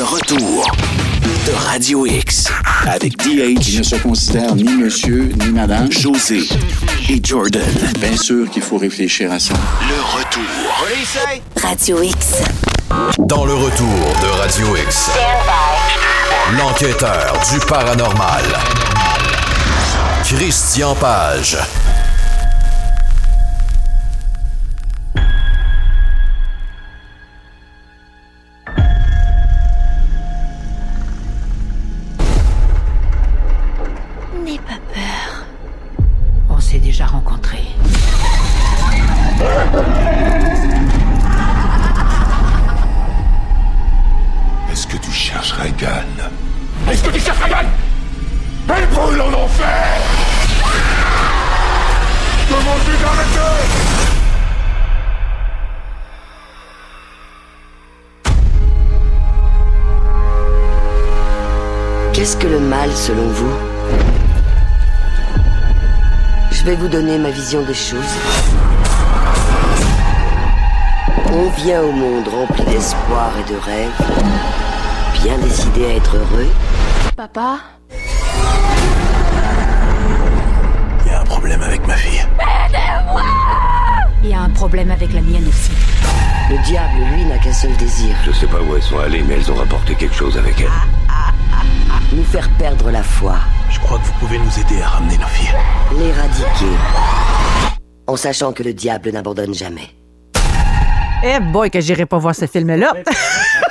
Le retour de Radio X avec DH. Il ne se considère ni monsieur ni madame. José et Jordan. Bien sûr qu'il faut réfléchir à ça. Le retour. Radio X. Dans le retour de Radio X. L'enquêteur du paranormal. Christian Page. Tu cherches Reagan. Est-ce que tu cherches Reagan? Elle brûle en enfer! Demande-lui d'arrêter Qu'est-ce que le mal selon vous? Je vais vous donner ma vision des choses. On vient au monde rempli d'espoir et de rêves, bien décidé à être heureux. Papa Il y a un problème avec ma fille. Il y a un problème avec la mienne aussi. Le diable, lui, n'a qu'un seul désir, Je sais pas où elles sont allées, mais elles ont rapporté quelque chose avec elles. nous faire perdre la foi, Je crois que vous pouvez nous aider à ramener nos filles. l'éradiquer, en sachant que le diable n'abandonne jamais. Eh boy, que j'irai pas voir ce film-là.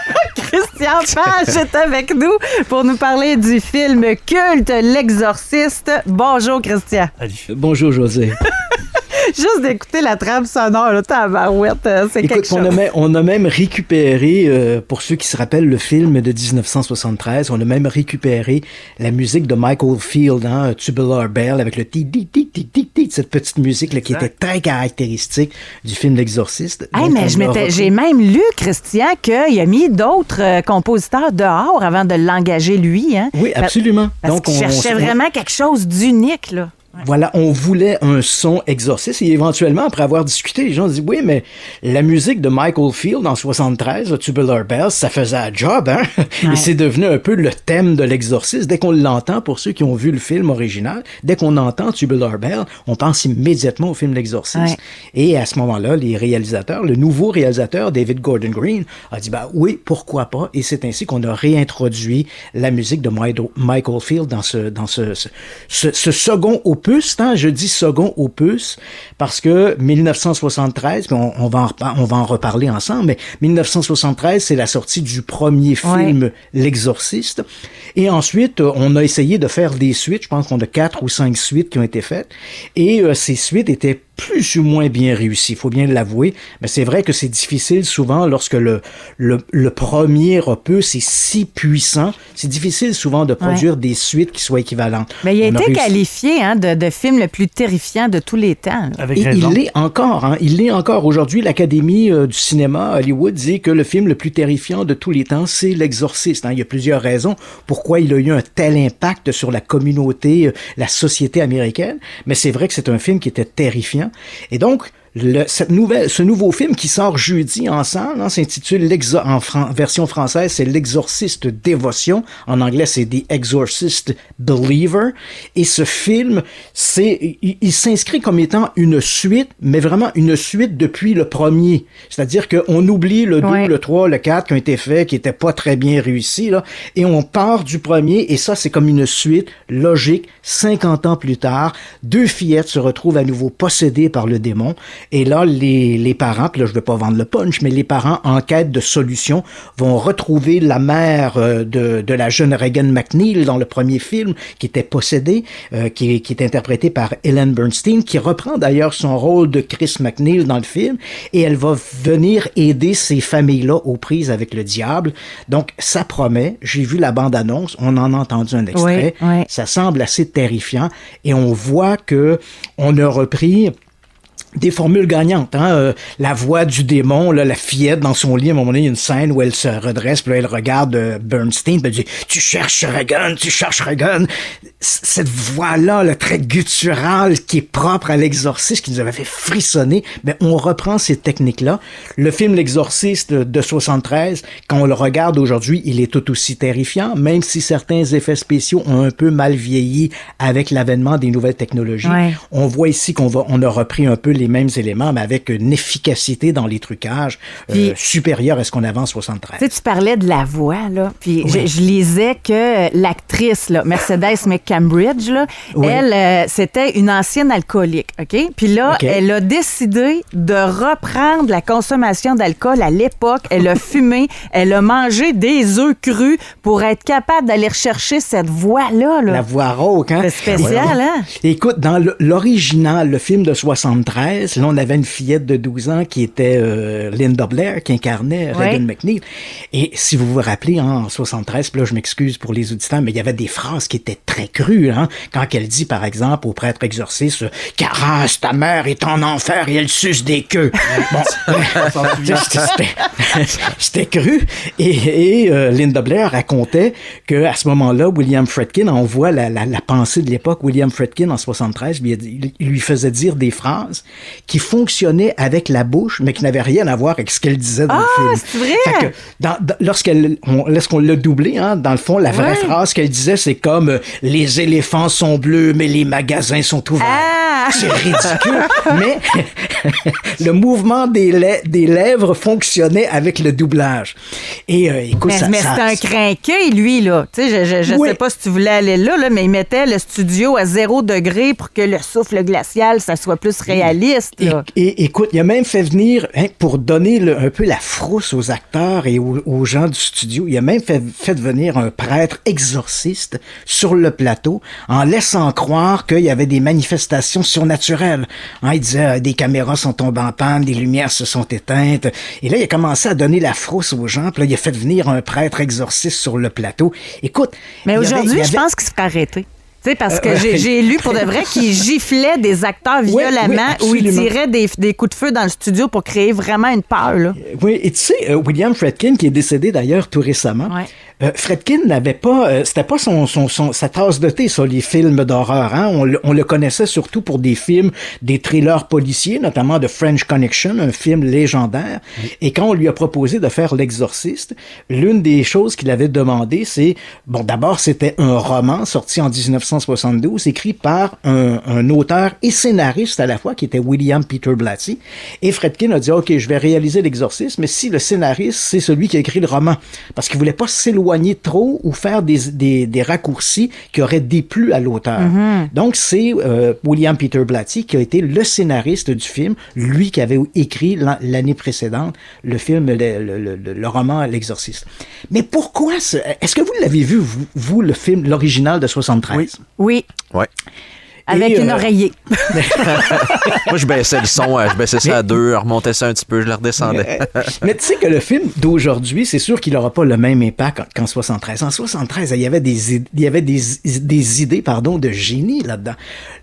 Christian Page est avec nous pour nous parler du film culte L'Exorciste. Bonjour, Christian. Bonjour, José. Juste d'écouter la trame sonore, là, tabarouette, euh, c'est quelque chose. on a, même, on a même récupéré, euh, pour ceux qui se rappellent le film de 1973, on a même récupéré la musique de Michael Field, hein, Tubular Bell, avec le tic tic tic tic tic, cette petite musique là, qui était très caractéristique du film L'Exorciste. Hey, mais je j'ai même lu, Christian, qu'il a mis d'autres euh, compositeurs dehors avant de l'engager lui. Hein? Oui, absolument. Parce Donc, on- cherchait on- vraiment quelque chose d'unique, là. Voilà, on voulait un son exorciste et éventuellement, après avoir discuté, les gens ont dit oui, mais la musique de Michael Field en 73, le Tubular Bells, ça faisait un job, hein? Ouais. Et c'est devenu un peu le thème de l'exorciste. Dès qu'on l'entend, pour ceux qui ont vu le film original, dès qu'on entend Tubular Bells, on pense immédiatement au film L'Exorciste. Ouais. Et à ce moment-là, les réalisateurs, le nouveau réalisateur, David Gordon Green, a dit, bah oui, pourquoi pas? Et c'est ainsi qu'on a réintroduit la musique de Mi- Michael Field dans ce, dans ce, ce, ce- ce second opus. Hein? Je dis second opus parce que 1973, puis on, on va en, repa- on va en reparler ensemble, mais 1973, c'est la sortie du premier film L'Exorciste. Et ensuite, euh, on a essayé de faire des suites. Je pense qu'on a quatre ou cinq suites qui ont été faites. Et euh, ces suites étaient plus ou moins bien réussies, il faut bien l'avouer. Mais c'est vrai que c'est difficile souvent lorsque le, le, le premier opus est si puissant. C'est difficile souvent de produire des suites qui soient équivalentes. Mais il a On été réussi- qualifié hein, de, de film le plus terrifiant de tous les temps. et il l'est encore, hein. Il l'est encore. Aujourd'hui, l'Académie euh, du cinéma à Hollywood dit que le film le plus terrifiant de tous les temps, c'est L'Exorciste. hein. Il y a plusieurs raisons pourquoi il a eu un tel impact sur la communauté, euh, la société américaine. Mais c'est vrai que c'est un film qui était terrifiant. Et donc, le- cette nouvelle, ce nouveau film qui sort jeudi en salle hein, s'intitule en fran- version française, c'est L'Exorciste Dévotion. En anglais, c'est The Exorcist Believer. Et ce film, c'est, il, il s'inscrit comme étant une suite, mais vraiment une suite depuis le premier. C'est-à-dire qu'on oublie le 2, Ouais. le 3, le 4 qui ont été faits, qui n'étaient pas très bien réussis, là, et on part du premier, et ça, c'est comme une suite logique. 50 ans plus tard, deux fillettes se retrouvent à nouveau possédées par le démon. Et là, les, les parents, puis là, je vais pas vendre le punch, mais les parents, en quête de solutions, vont retrouver la mère euh, de, de la jeune Regan McNeil dans le premier film, qui était possédée, euh, qui, est- qui est interprétée par Ellen Bernstein, qui reprend d'ailleurs son rôle de Chris McNeil dans le film, et elle va venir aider ces familles-là aux prises avec le diable. Donc, ça promet. J'ai vu la bande-annonce, on en a entendu un extrait. Oui, oui. Ça semble assez terrifiant, et on voit que on a repris des formules gagnantes. Hein? Euh, la voix du démon, là, la fillette dans son lit, à un moment donné, il y a une scène où elle se redresse, puis là, elle regarde euh, Bernstein, puis elle dit « Tu cherches Reagan, tu cherches Reagan ». Cette voix-là, le trait guttural qui est propre à l'exorciste, qui nous avait fait frissonner, ben, on reprend ces techniques-là. Le film L'exorciste de 73, quand on le regarde aujourd'hui, il est tout aussi terrifiant, même si certains effets spéciaux ont un peu mal vieilli avec l'avènement des nouvelles technologies. Ouais. On voit ici qu'on va, on a repris un peu les mêmes éléments, mais avec une efficacité dans les trucages euh, supérieure à ce qu'on avait en 73. Tu parlais de la voix, là. Puis je, je lisais que l'actrice, là, Mercedes McCambridge, là, Oui. elle, euh, c'était une ancienne alcoolique, OK? Puis là, elle a décidé de reprendre la consommation d'alcool à l'époque. Elle a fumé, elle a mangé des œufs crus pour être capable d'aller rechercher cette voix-là, là. La voix rauque, hein? C'est spécial, Ouais. hein? Écoute, dans l'original, le film de 73, là, on avait une fillette de 12 ans qui était euh, Linda Blair, qui incarnait Ouais. Reagan McNeil. Et si vous vous rappelez, hein, en 73, puis là, je m'excuse pour les auditeurs, mais il y avait des phrases qui étaient très crues, hein? Quand elle dit, par exemple, au prêtre exorciste, Caras, ta mère est en enfer et elle suce des queues. Bon, c'était- cru. Et, et, euh, Linda Blair racontait que à ce moment-là, William Fredkin, on voit la, la, la pensée de l'époque, William Fredkin en 73, lui, a dit- il lui faisait dire des phrases qui fonctionnaient avec la bouche, mais qui n'avaient rien à voir avec ce qu'elle disait dans Ah, le film. c'est vrai? Dans- dans- lorsqu'elle, on- lorsqu'on l'a doublé, hein, dans le fond, la vraie Ouais. phrase qu'elle disait, c'est comme euh, les éléphants sont bleus, mais les magasins sont ouverts. Ah! C'est ridicule, mais le mouvement des, lè- des lèvres fonctionnait avec le doublage. Et euh, écoute, Mais, ça, mais ça- c'est un crinqué, lui, là. Tu sais, je, je, je Oui. sais pas si tu voulais aller là, là, mais il mettait le studio à zéro degré pour que le souffle glacial, ça soit plus réaliste, Là. et- écoute, il a même fait venir, hein, pour donner le- un peu la frousse aux acteurs et aux, aux gens du studio, il a même fait, fait venir un prêtre exorciste sur le plateau en laissant croire qu'il y avait des manifestations surnaturelles. Hein, il disait, euh, des caméras sont tombées en panne, des lumières se sont éteintes. Et là, il a commencé à donner la frousse aux gens. Puis là, il a fait venir un prêtre exorciste sur le plateau. Écoute, Mais aujourd'hui, je pense qu'il se ferait arrêter. Sais, parce que j'ai lu pour de vrai qu'il giflait des acteurs violemment ou il tirait des, des coups de feu dans le studio pour créer vraiment une peur. Là. Oui, et tu sais, euh, William Fredkin, qui est décédé d'ailleurs tout récemment, Ouais. Euh, Fredkin n'avait pas, euh, c'était pas son, son, son- sa tasse de thé sur les films d'horreur. Hein? On, le, on le connaissait surtout pour des films, des thrillers policiers, notamment de French Connection, un film légendaire. Et quand on lui a proposé de faire L'Exorciste, l'une des choses qu'il avait demandé, c'est, bon, d'abord, c'était un roman sorti en 1972, écrit par un, un auteur et scénariste à la fois, qui était William Peter Blatty. Et Fredkin a dit, OK, je vais réaliser l'exorcisme, mais si le scénariste, c'est celui qui a écrit le roman, parce qu'il voulait pas s'éloigner trop ou faire des, des, des raccourcis qui auraient déplu à l'auteur. Donc, c'est euh, William Peter Blatty qui a été le scénariste du film, lui qui avait écrit l'an- l'année précédente le film, le, le- le- le- roman L'exorciste. Mais pourquoi, ce- est-ce que vous l'avez vu, vous, vous, le film, l'original de 73? Oui, Ouais. Avec Et, une euh, oreiller. Moi, je baissais le son, euh, je baissais ça à deux, remontais ça un petit peu, je le redescendais. Mais tu sais que le film d'aujourd'hui, c'est sûr qu'il n'aura pas le même impact qu'en 73. En 73, il y avait des, id- il y avait des, des idées pardon, de génie là-dedans.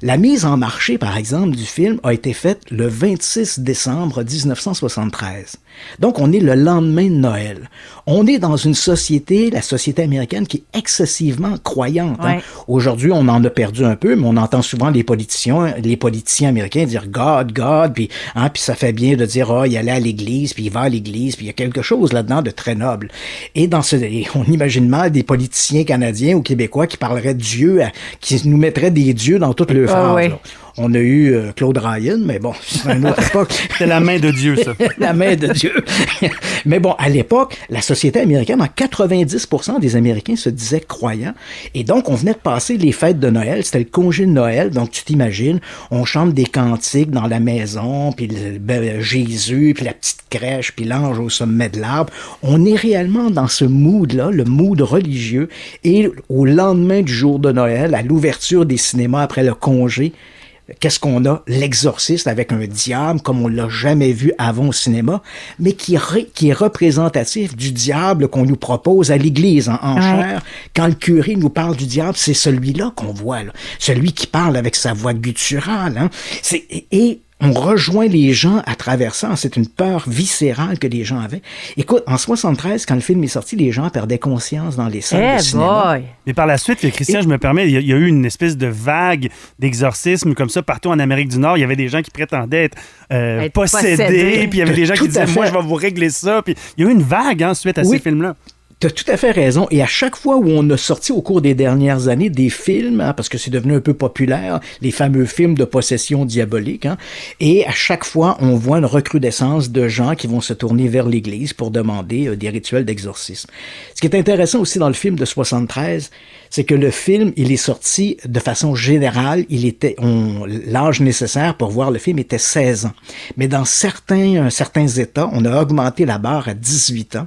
La mise en marché, par exemple, du film a été faite le 26 décembre 1973. Donc, on est le lendemain de Noël. On est dans une société, la société américaine, qui est excessivement croyante. hein. Aujourd'hui, on en a perdu un peu, mais on entend souvent les politiciens, les politiciens américains dire God, God, puis hein, puis ça fait bien de dire ah, il allait à l'église, puis il va à l'église, puis il y a quelque chose là-dedans de très noble. Et dans ce, on imagine mal des politiciens canadiens ou québécois qui parleraient de Dieu, qui nous mettraient des dieux dans toutes leurs Ah phrases. ouais. On a eu euh, Claude Ryan, mais bon, c'est une autre époque. C'est la main de Dieu, ça. la main de Dieu. Mais bon, à l'époque, la société américaine, en 90% des Américains se disaient croyants. Et donc, on venait de passer les fêtes de Noël. C'était le congé de Noël. Donc, tu t'imagines, on chante des cantiques dans la maison, puis le- ben, Jésus, puis la petite crèche, puis l'ange au sommet de l'arbre. On est réellement dans ce mood-là, le mood religieux. Et au lendemain du jour de Noël, à l'ouverture des cinémas après le congé, Qu'est-ce qu'on a? L'exorciste avec un diable comme on l'a jamais vu avant au cinéma, mais qui, est ré- qui est représentatif du diable qu'on nous propose à l'église en, en Ouais. chair. Quand le curé nous parle du diable, c'est celui-là qu'on voit, là. celui qui parle avec sa voix gutturale. Hein? C'est- et- et on rejoint les gens à travers ça. C'est une peur viscérale que les gens avaient. Écoute, en 73, quand le film est sorti, les gens perdaient conscience dans les salles Eh de cinéma. boy! Mais par la suite, Christian, je me permets, il y, a, il y a eu une espèce de vague d'exorcisme comme ça partout en Amérique du Nord. Il y avait des gens qui prétendaient être, euh, Être possédés, possédés. puis il y avait des gens qui disaient. Moi, je vais vous régler ça. Puis il y a eu une vague hein, suite à Oui. ces films-là. Tu as tout à fait raison. Et à chaque fois où on a sorti au cours des dernières années des films, hein, parce que c'est devenu un peu populaire, les fameux films de possession diabolique, hein, et à chaque fois, on voit une recrudescence de gens qui vont se tourner vers l'Église pour demander euh, des rituels d'exorcisme. Ce qui est intéressant aussi dans le film de 73, c'est que le film, il est sorti de façon générale, il était, l'âge nécessaire pour voir le film était 16 ans. Mais dans certains, certains États, on a augmenté la barre à 18 ans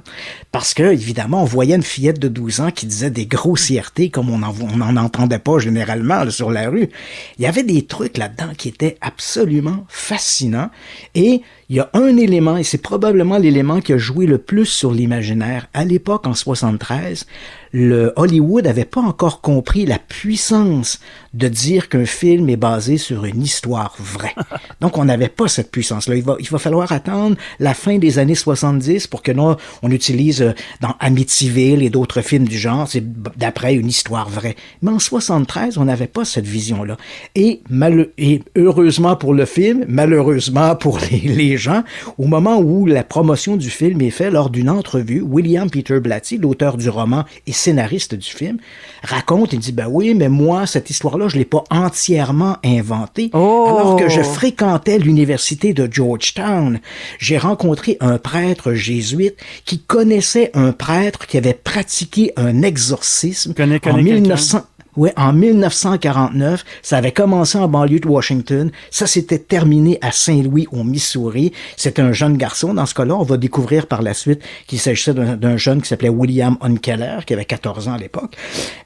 parce que, évidemment, on voyait une fillette de 12 ans qui disait des grossièretés comme on n'en entendait pas généralement sur la rue. Il y avait des trucs là-dedans qui étaient absolument fascinants et il y a un élément, et c'est probablement l'élément qui a joué le plus sur l'imaginaire. À l'époque, en 73, le Hollywood n'avait pas encore compris la puissance de dire qu'un film est basé sur une histoire vraie. Donc, on n'avait pas cette puissance-là. Il va, il va falloir attendre la fin des années 70 pour que nous, on utilise euh, dans Amityville et d'autres films du genre, c'est d'après une histoire vraie. Mais en 73, on n'avait pas cette vision-là. Et, mal, et heureusement pour le film, malheureusement pour les, les gens, au moment où la promotion du film est faite lors d'une entrevue, William Peter Blatty, l'auteur du roman et scénariste du film, raconte, il dit, ben oui, mais moi, cette histoire-là, je l'ai pas entièrement inventée. Oh! Alors que je fréquentais l'université de Georgetown, j'ai rencontré un prêtre jésuite qui connaissait un prêtre qui avait pratiqué un exorcisme Connais- en connais quelqu'un? 1900. Oui, en 1949, ça avait commencé en banlieue de Washington, ça s'était terminé à Saint-Louis au Missouri. C'était un jeune garçon dans ce cas-là. On va découvrir par la suite qu'il s'agissait d'un jeune qui s'appelait William Unkeller, qui avait 14 ans à l'époque.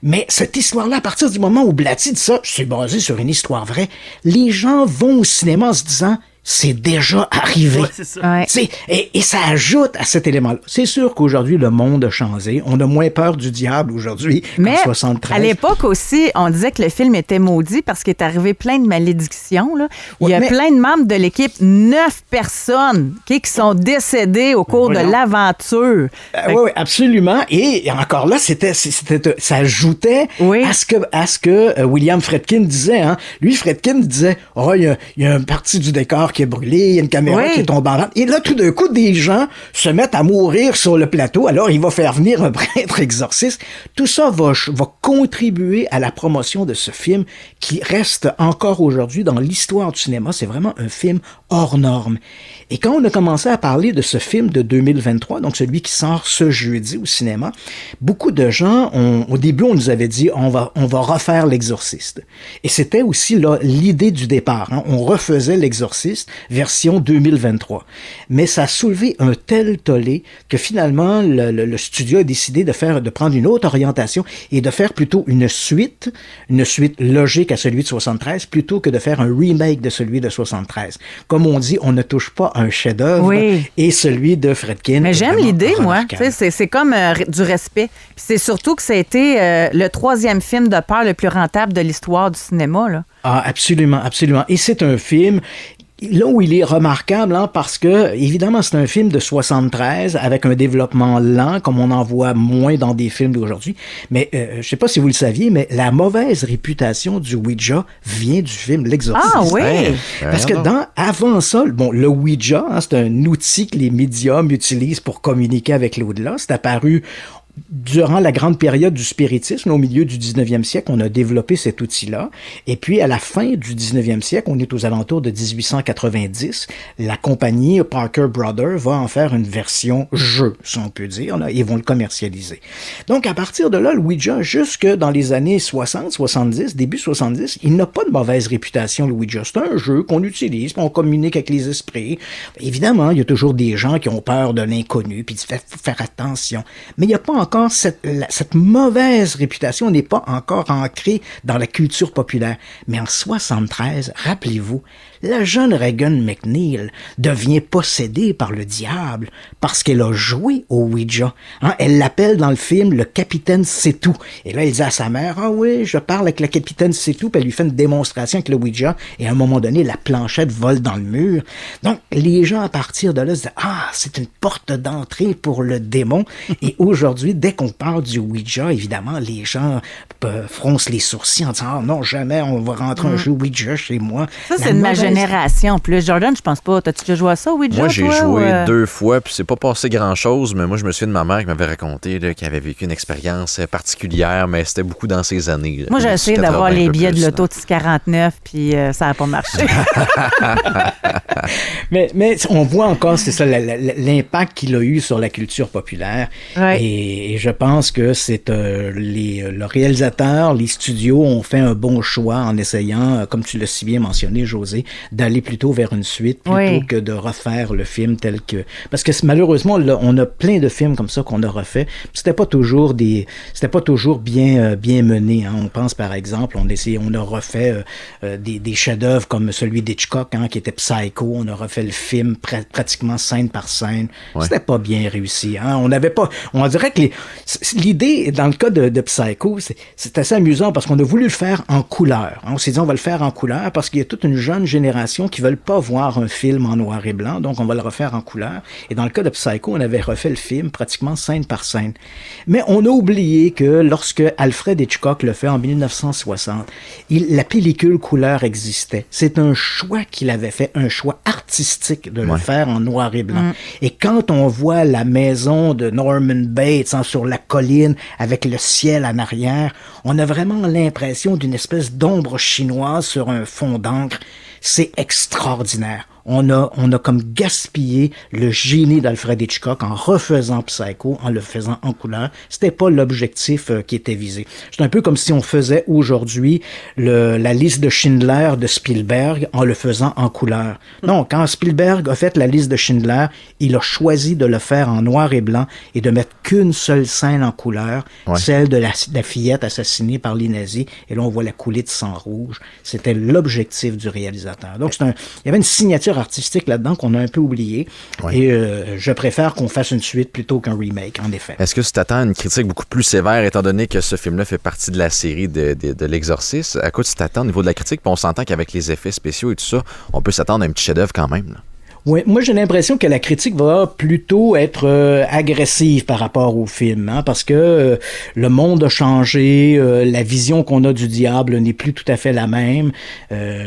Mais cette histoire-là, à partir du moment où Blatty dit ça, c'est basé sur une histoire vraie, les gens vont au cinéma en se disant c'est déjà arrivé. Ouais, c'est ça. Ouais. Tu sais, Et, et ça ajoute à cet élément-là. C'est sûr qu'aujourd'hui, le monde a changé. On a moins peur du diable aujourd'hui Mais qu'en 73. à l'époque aussi, on disait que le film était maudit parce qu'il est arrivé plein de malédictions. là. Il y a mais- plein de membres de l'équipe, neuf personnes qui, qui sont décédées au cours de l'aventure. Fait oui, que- absolument. Et encore là, c'était, c'était, ça ajoutait Oui. à ce que, à ce que euh, William Fredkin disait. Hein. Lui, Fredkin disait, oh, il y a, il y a une partie du décor qui est brûlée, il y a une caméra Oui. qui est tombée en rade. Et là, tout d'un coup, des gens se mettent à mourir sur le plateau. Alors, il va faire venir un prêtre exorciste. Tout ça va, va contribuer à la promotion de ce film qui reste encore aujourd'hui dans l'histoire du cinéma. C'est vraiment un film hors norme. Et quand on a commencé à parler de ce film de 2023, donc celui qui sort ce jeudi au cinéma, beaucoup de gens, au début, on nous avait dit, on va, on va refaire l'exorciste. Et c'était aussi l'idée du départ. hein. On refaisait l'exorciste version 2023. Mais ça a soulevé un tel tollé que finalement, le, le- studio a décidé de faire, de prendre une autre orientation et de faire plutôt une suite, une suite logique à celui de 73, plutôt que de faire un remake de celui de 73. Comme on dit, on ne touche pas un chef-d'œuvre Oui. et celui de Fredkin. Mais j'aime l'idée, moi. C'est comme euh, du respect. C'est surtout que ça a été euh, le troisième film de peur le plus rentable de l'histoire du cinéma. Là. Ah, absolument, absolument. Et c'est un film. Là où il est remarquable, hein, parce que, évidemment, c'est un film de 73 avec un développement lent, comme on en voit moins dans des films d'aujourd'hui. Mais euh, je sais pas si vous le saviez, mais la mauvaise réputation du Ouija vient du film L'Exorciste. Ah oui! Hey, Parce que dans, avant ça, bon, le Ouija, hein, c'est un outil que les médiums utilisent pour communiquer avec l'au-delà. C'est apparu durant la grande période du spiritisme, au milieu du 19e siècle, on a développé cet outil-là. Et puis, à la fin du 19e siècle, on est aux alentours de 1890, la compagnie Parker Brothers va en faire une version jeu, si on peut dire, là, et vont le commercialiser. Donc, à partir de là, le Ouija, jusque dans les années 60, 70, début 70, il n'a pas de mauvaise réputation, le Ouija. C'est un jeu qu'on utilise, puis on communique avec les esprits. Évidemment, il y a toujours des gens qui ont peur de l'inconnu, puis il faut faire attention. Mais il n'y a pas encore cette, mauvaise réputation n'est pas encore ancrée dans la culture populaire. Mais en 73, rappelez-vous, la jeune Reagan McNeil devient possédée par le diable parce qu'elle a joué au Ouija. Hein, elle l'appelle dans le film le capitaine c'est tout. Et là, elle dit à sa mère, ah oui, je parle avec le capitaine c'est tout. Puis elle lui fait une démonstration avec le Ouija. Et à un moment donné, la planchette vole dans le mur. Donc, les gens à partir de là se disent, ah, c'est une porte d'entrée pour le démon. Et aujourd'hui, dès qu'on parle du Ouija, évidemment, les gens euh, froncent les sourcils en disant, ah non, jamais on va rentrer un Mm. jeu Ouija chez moi. Ça, c'est de ma génération. Plus Jordan, je pense pas. T'as-tu déjà joué à ça, Ouija? Moi, j'ai joué ou, euh? deux fois, puis c'est pas passé grand-chose, mais moi, je me souviens de ma mère qui m'avait raconté qu'elle avait vécu une expérience euh, particulière, mais c'était beaucoup dans ces années. là, Moi, j'ai essayé d'avoir 80 les billets de l'auto de 49, puis euh, ça n'a pas marché. Mais, mais on voit encore, c'est ça, l'impact qu'il a eu sur la culture populaire. Ouais. Et, et je pense que c'est euh, les, le réalisateur, les studios ont fait un bon choix en essayant, euh, comme tu l'as si bien mentionné, José, d'aller plutôt vers une suite plutôt que de refaire le film tel que. Parce que malheureusement, là, on a plein de films comme ça qu'on a refait. C'était pas toujours des, c'était pas toujours bien euh, bien mené. Hein. On pense par exemple, on on a refait euh, euh, des, des chefs-d'œuvre comme celui d'Hitchcock, hein, qui était Psycho. On a refait le film pra- pratiquement scène par scène. C'était pas bien réussi. Hein. On n'avait pas, on dirait que l'idée dans le cas de, de Psycho, c'est- c'est assez amusant parce qu'on a voulu le faire en couleur. hein. On s'est dit on va le faire en couleur parce qu'il y a toute une jeune génération qui veulent pas voir un film en noir et blanc, donc on va le refaire en couleur. Et dans le cas de Psycho, on avait refait le film pratiquement scène par scène. Mais on a oublié que lorsque Alfred Hitchcock le fait en 1960, il, la pellicule couleur existait. C'est un choix qu'il avait fait, un choix artistique de le Ouais. faire en noir et blanc. Mm. Et quand on voit la maison de Norman Bates hein, sur la colline avec le ciel en arrière, on a vraiment l'impression d'une espèce d'ombre chinoise sur un fond d'encre. C'est extraordinaire. On a, on a comme gaspillé le génie d'Alfred Hitchcock en refaisant Psycho, en le faisant en couleur. C'était pas l'objectif euh, qui était visé. C'est un peu comme si on faisait aujourd'hui le- la liste de Schindler de Spielberg en le faisant en couleur. Non, quand Spielberg a fait la liste de Schindler, il a choisi de le faire en noir et blanc et de mettre qu'une seule scène en couleur, Ouais. celle de la, la fillette assassinée par les nazis. Et là, on voit la coulée de sang rouge. C'était l'objectif du réalisateur. Donc, c'est un, il y avait une signature artistique là-dedans qu'on a un peu oublié. Et euh, je préfère qu'on fasse une suite plutôt qu'un remake, en effet. Est-ce que tu t'attends à une critique beaucoup plus sévère, étant donné que ce film-là fait partie de la série de, de, de L'Exorciste? À quoi tu t'attends au niveau de la critique? Puis on s'entend qu'avec les effets spéciaux et tout ça, on peut s'attendre à un petit chef-d'œuvre quand même. là. Oui, moi j'ai l'impression que la critique va plutôt être euh, agressive par rapport au film, hein, parce que euh, le monde a changé, euh, la vision qu'on a du diable n'est plus tout à fait la même.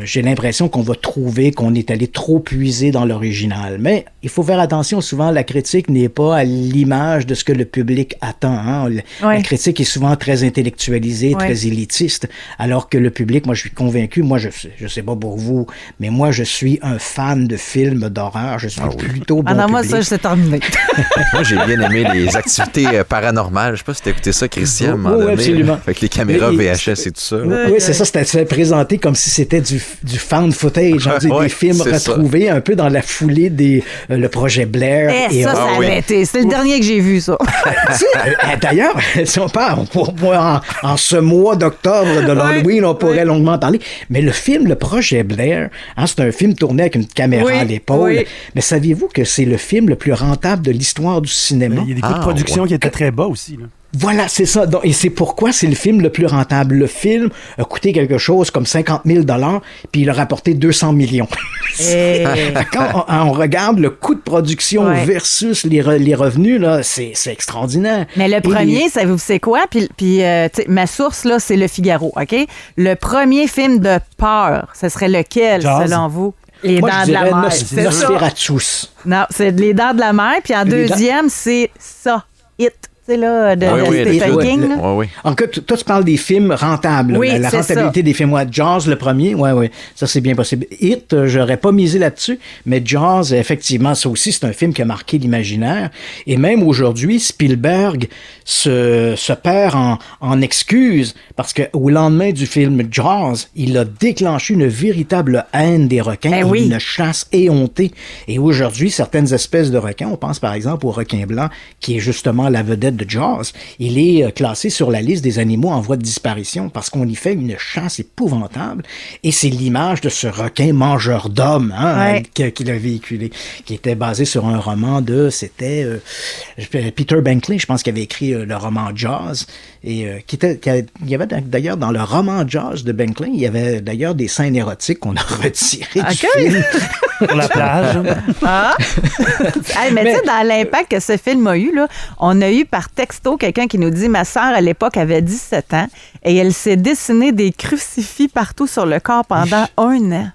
J'ai l'impression qu'on va trouver qu'on est allé trop puiser dans l'original. Mais il faut faire attention, souvent la critique n'est pas à l'image de ce que le public attend. Hein. Ouais. La critique est souvent très intellectualisée, Ouais. très élitiste, alors que le public, moi je suis convaincu, moi je je sais pas pour vous, mais moi je suis un fan de films je suis plutôt bon Ah non, moi, public. ça, c'est terminé. Moi, j'ai bien aimé les activités euh, paranormales. Je sais pas si t'as écouté ça, Christian, à un Oui, moment oui, donné, absolument. là, Avec les caméras Et- et- VHS et tout ça. Oui, oui, c'est ça, c'était présenté comme si c'était du, du found footage, hein, des, Ouais, des films ça. retrouvés un peu dans la foulée des euh, le projet Blair. Eh, et ça, ça avait été. C'est le dernier que j'ai vu, ça. Euh, D'ailleurs, si on parle, en, en ce mois d'octobre de l'Halloween, on pourrait longuement en parler. Mais le film Le Projet Blair, hein, c'est un film tourné avec une caméra Oui, à l'épaule. Oui. Mais saviez-vous que c'est le film le plus rentable de l'histoire du cinéma? Il y a des coûts Ah, de production ouais. qui étaient très bas aussi. là. Voilà, c'est ça. Donc, et c'est pourquoi c'est le film le plus rentable. Le film a coûté quelque chose comme 50 000 puis il a rapporté 200 millions. Eh. Quand on, on regarde le coût de production Ouais. versus les, re- les revenus, là, c'est c'est extraordinaire. Mais le Et premier, les- savez-vous c'est quoi? Puis, puis euh, ma source, là, c'est Le Figaro, OK? Le premier film de peur, ce serait lequel, Jazz. selon vous? Les Moi, Dents je de la Mer. Nos-. Nosferatus. Non, c'est Les Dents de la Mer. Puis en Les deuxième, c'est ça, It. Là, de, Oui, de oui, Stephen Claude. King. là. Oui, oui. En cas, t- toi, tu parles des films rentables, Oui, la, rentabilité ça. des films. Ouais, Jaws, le premier, ouais, ouais, ça c'est bien possible. Hit, euh, j'aurais pas misé là-dessus, mais Jaws, effectivement, ça aussi, c'est un film qui a marqué l'imaginaire. Et même aujourd'hui, Spielberg se, se perd en, en excuses parce que au lendemain du film Jaws, il a déclenché une véritable haine des requins, Eh et oui. une chasse éhontée. Et aujourd'hui, certaines espèces de requins, on pense par exemple au requin blanc, qui est justement la vedette de Jaws, il est euh, classé sur la liste des animaux en voie de disparition parce qu'on y fait une chasse épouvantable. Et c'est l'image de ce requin mangeur d'hommes hein, Ouais. que- qu'il a véhiculé, qui était basé sur un roman de, c'était euh, Peter Benkley, je pense, qui avait écrit euh, le roman Jaws. Et euh, qui était, qui il y avait d'ailleurs dans le roman Jaws de Benkley, il y avait d'ailleurs des scènes érotiques qu'on a retirées du film. Sur la plage. Ah! Hey, mais, tu sais, dans l'impact que ce film a eu, là, on a eu par texto quelqu'un qui nous dit Ma sœur, à l'époque, avait 17 ans et elle s'est dessinée des crucifix partout sur le corps pendant un an.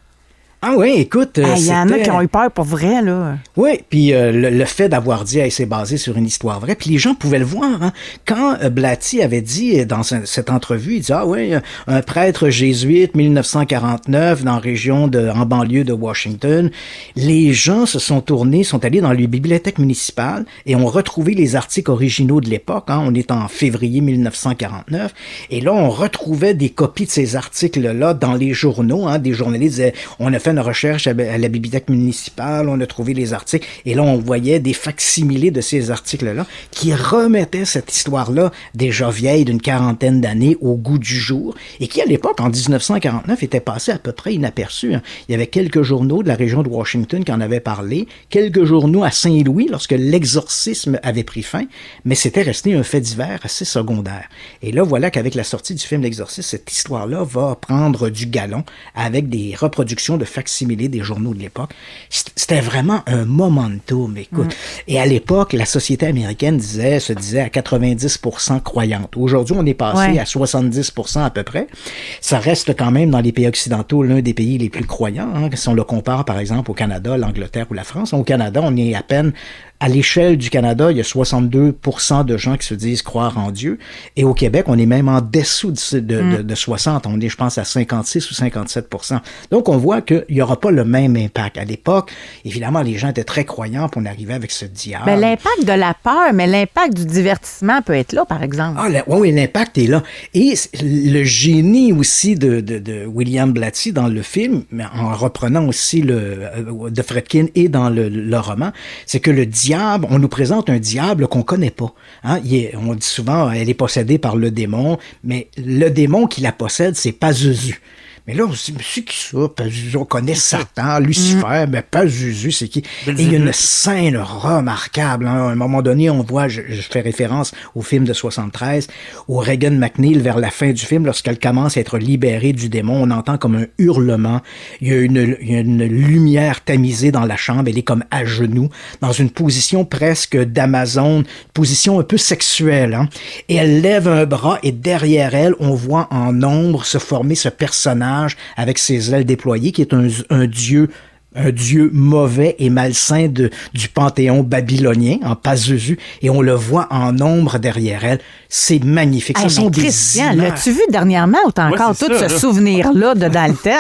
Ah oui, écoute, euh, Il y en a qui ont eu peur pour vrai, là. Oui, puis euh, le, le fait d'avoir dit, hey, c'est basé sur une histoire vraie, puis les gens pouvaient le voir. Hein. Quand euh, Blatty avait dit euh, dans ce- cette entrevue, il dit, ah oui, un prêtre jésuite, 1949, dans la région de, en banlieue de Washington, les gens se sont tournés, sont allés dans les bibliothèques municipales et ont retrouvé les articles originaux de l'époque. Hein. On est en février 1949, et là, on retrouvait des copies de ces articles-là dans les journaux. Hein. Des journalistes disaient, on a fait une recherche à, la bibliothèque municipale, on a trouvé les articles, et là, on voyait des facsimilés de ces articles-là qui remettaient cette histoire-là, déjà vieille d'une quarantaine d'années, au goût du jour, et qui, à l'époque, en 1949, était passé à peu près inaperçu. hein. Il y avait quelques journaux de la région de Washington qui en avaient parlé, quelques journaux à Saint-Louis lorsque l'exorcisme avait pris fin, mais c'était resté un fait divers assez secondaire. Et là, voilà qu'avec la sortie du film L'Exorciste, cette histoire-là va prendre du galon avec des reproductions de facsimilés des journaux de l'époque. C'était vraiment un momentum, écoute. Et à l'époque, la société américaine disait, se disait à 90% croyante. Aujourd'hui, on est passé Ouais. à 70% à peu près. Ça reste quand même dans les pays occidentaux l'un des pays les plus croyants. hein, si on le compare par exemple au Canada, l'Angleterre ou la France. Au Canada, on est à peine à l'échelle du Canada, il y a 62% de gens qui se disent croire en Dieu. Et au Québec, on est même en dessous de, de, de- de 60. On est, je pense, à 56 ou 57%. Donc, on voit qu'il n'y aura pas le même impact. À l'époque, évidemment, les gens étaient très croyants, puis on arrivait avec ce diable. Ben, l'impact de la peur, mais l'impact du divertissement peut être là, par exemple. Ah, la- oui, l'impact est là. Et le génie aussi de, William Blatty dans le film, mais en reprenant aussi le euh, de Fredkin et dans le, le roman, c'est que le diable, on nous présente un diable qu'on connaît pas. Hein? On dit souvent, elle est possédée par le démon, mais le démon qui la possède, c'est Pazuzu. Mais là, on se dit, mais c'est qui ça? Pazuzu, on connaît Satan, Lucifer, mais Pazuzu, c'est qui? Et il y a une scène remarquable. hein. À un moment donné, on voit, je, je fais référence au film de 73, où Regan McNeil, vers la fin du film, lorsqu'elle commence à être libérée du démon, on entend comme un hurlement. Il y a une, il y a une lumière tamisée dans la chambre. Elle est comme à genoux, dans une position presque d'Amazon, position un peu sexuelle. hein. Et elle lève un bras et derrière elle, on voit en ombre se former ce personnage avec ses ailes déployées, qui est un, dieu un dieu mauvais et malsain de, du panthéon babylonien, en Pazuzu, et on le voit en ombre derrière elle. C'est magnifique. Hey, Ce sont Christian, l'as-tu vu dernièrement ou t'as Ouais, encore tout ça, ce là. souvenir-là de dans le temps?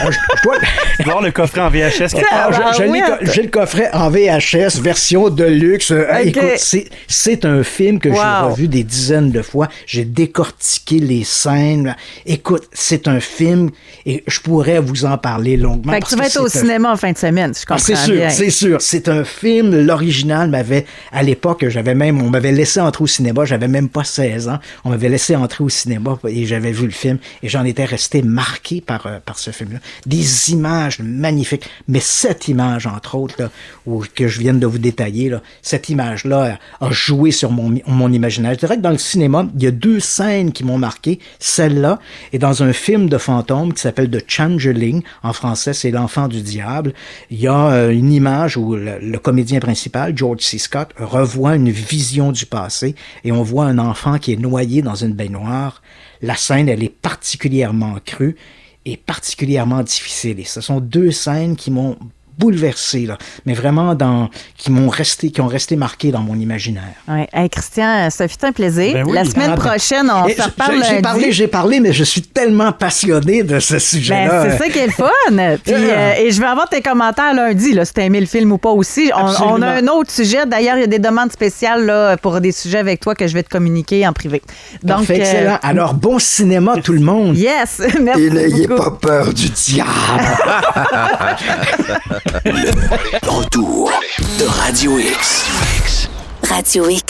Ah, je- je dois- Tu dois avoir le coffret en VHS quelque Ah, ouais. co- J'ai le coffret en VHS, version de luxe. Euh. Écoute, c'est- c'est un film que j'ai revu des dizaines de fois. J'ai décortiqué les scènes. Écoute, c'est un film et je pourrais vous en parler longuement. Fait que tu vas être au cinéma en fin de semaine, je Ah, comprends c'est sûr, c'est sûr. C'est un film. L'original m'avait, à l'époque, j'avais même, on m'avait laissé entrer au cinéma. J'avais même pas 16 ans. On m'avait laissé entrer au cinéma et j'avais vu le film et j'en étais resté marqué par, euh, par ce film-là. Des images magnifiques. Mais cette image, entre autres, là, où- que je viens de vous détailler, là, cette image-là a joué sur mon, mon imaginaire. Je dirais que dans le cinéma, il y a deux scènes qui m'ont marqué. Celle-là et dans un film de fantôme qui s'appelle The Changeling. En français, c'est L'enfant du diable. Il y a euh, une image où le, le comédien principal, George C. Scott, revoit une vision du passé et on voit un enfant qui est noyé dans une baignoire. La scène, elle est particulièrement crue et particulièrement difficile. Et ce sont deux scènes qui m'ont bouleversé, là, mais vraiment dans, qui m'ont resté, qui ont resté marqués dans mon imaginaire. Ouais. Hey, Christian, ça fut un plaisir. Ben oui. La semaine Ah, ben, prochaine, on Et se reparle J'ai parlé, j'ai parlé, mais je suis tellement passionné de ce Ben, sujet-là. c'est ça qui est le fun. Puis, euh, et je vais avoir tes commentaires lundi, là, si t'as aimé le film ou pas aussi. On, a un autre sujet. D'ailleurs, il y a des demandes spéciales là, pour des sujets avec toi que je vais te communiquer en privé. Donc, Parfait, euh, excellent. Alors, bon cinéma, tout le monde. yes, merci Et n'ayez pas peur du diable. Le retour de Radio X. Radio X.